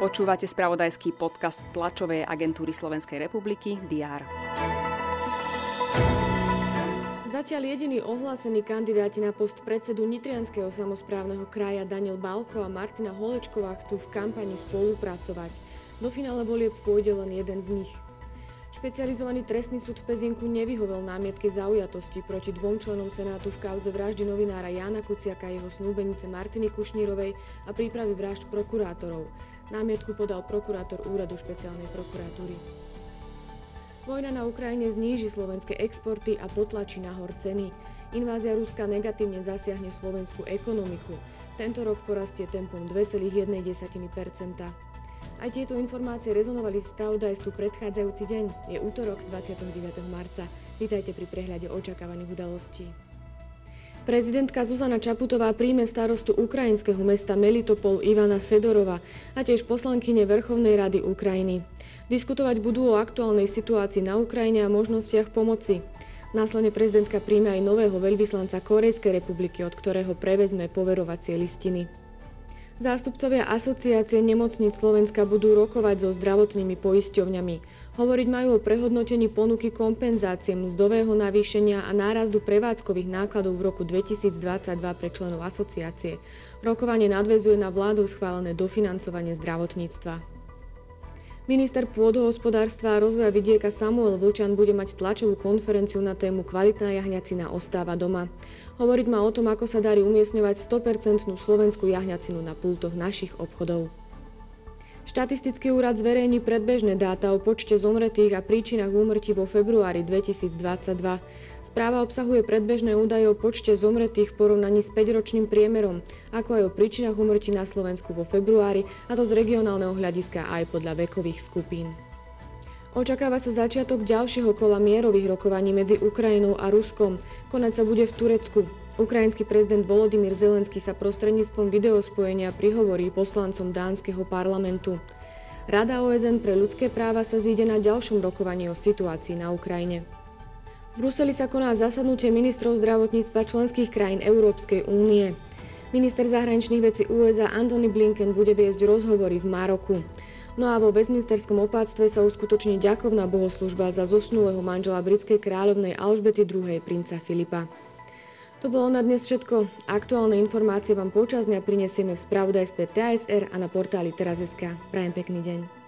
Počúvate spravodajský podcast tlačovej agentúry Slovenskej republiky DR. Zatiaľ jediný ohlásený kandidáti na post predsedu Nitrianského samozprávneho kraja Daniel Balko a Martina Holečková chcú v kampani spolupracovať. Do finále volieb pôjde len jeden z nich. Špecializovaný trestný súd v Pezinku nevyhovel námietke zaujatosti proti dvom členom Senátu v kauze vraždy novinára Jána Kuciaka jeho snúbenice Martiny Kušnírovej a prípravy vražd prokurátorov. Námietku podal prokurátor úradu špeciálnej prokuratúry. Vojna na Ukrajine zníži slovenské exporty a potlačí nahor ceny. Invázia Ruska negatívne zasiahne slovenskú ekonomiku. Tento rok porastie tempom 2,1 Aj tieto informácie rezonovali v spravodajstvu predchádzajúci deň. Je útorok 29. marca. Vítajte pri prehľade očakávaných udalostí. Prezidentka Zuzana Čaputová príjme starostu ukrajinského mesta Melitopol Ivana Fedorova a tiež poslankyne Vrchovnej rady Ukrajiny. Diskutovať budú o aktuálnej situácii na Ukrajine a možnostiach pomoci. Následne prezidentka príjme aj nového veľvyslanca Korejskej republiky, od ktorého prevezme poverovacie listiny. Zástupcovia asociácie nemocníc Slovenska budú rokovať so zdravotnými poisťovňami. Hovoriť majú o prehodnotení ponuky kompenzácie mzdového navýšenia a nárazdu prevádzkových nákladov v roku 2022 pre členov asociácie. Rokovanie nadvezuje na vládou schválené dofinancovanie zdravotníctva. Minister pôdohospodárstva a rozvoja vidieka Samuel Vlčan bude mať tlačovú konferenciu na tému Kvalitná jahňacina ostáva doma. Hovoriť má o tom, ako sa darí umiestňovať 100% slovenskú jahňacinu na pultoch našich obchodov. Štatistický úrad zverejní predbežné dáta o počte zomretých a príčinách úmrtí vo februári 2022. Správa obsahuje predbežné údaje o počte zomretých v porovnaní s 5-ročným priemerom, ako aj o príčinách úmrtí na Slovensku vo februári, a to z regionálneho hľadiska aj podľa vekových skupín. Očakáva sa začiatok ďalšieho kola mierových rokovaní medzi Ukrajinou a Ruskom. Konať sa bude v Turecku. Ukrajinský prezident Volodymyr Zelenský sa prostredníctvom videospojenia prihovorí poslancom dánskeho parlamentu. Rada OSN pre ľudské práva sa zíde na ďalšom rokovaní o situácii na Ukrajine. V Bruseli sa koná zasadnutie ministrov zdravotníctva členských krajín Európskej únie. Minister zahraničných vecí USA Antony Blinken bude viesť rozhovory v Maroku. No a vo Westminsterskom opáctve sa uskutoční ďakovná bohoslužba za zosnulého manžela britskej kráľovnej Alžbety II. princa Filipa. To bolo na dnes všetko. Aktuálne informácie vám počas dňa prinesieme v spravodajstve TSR a na portáli teraz.sk. Prajem pekný deň.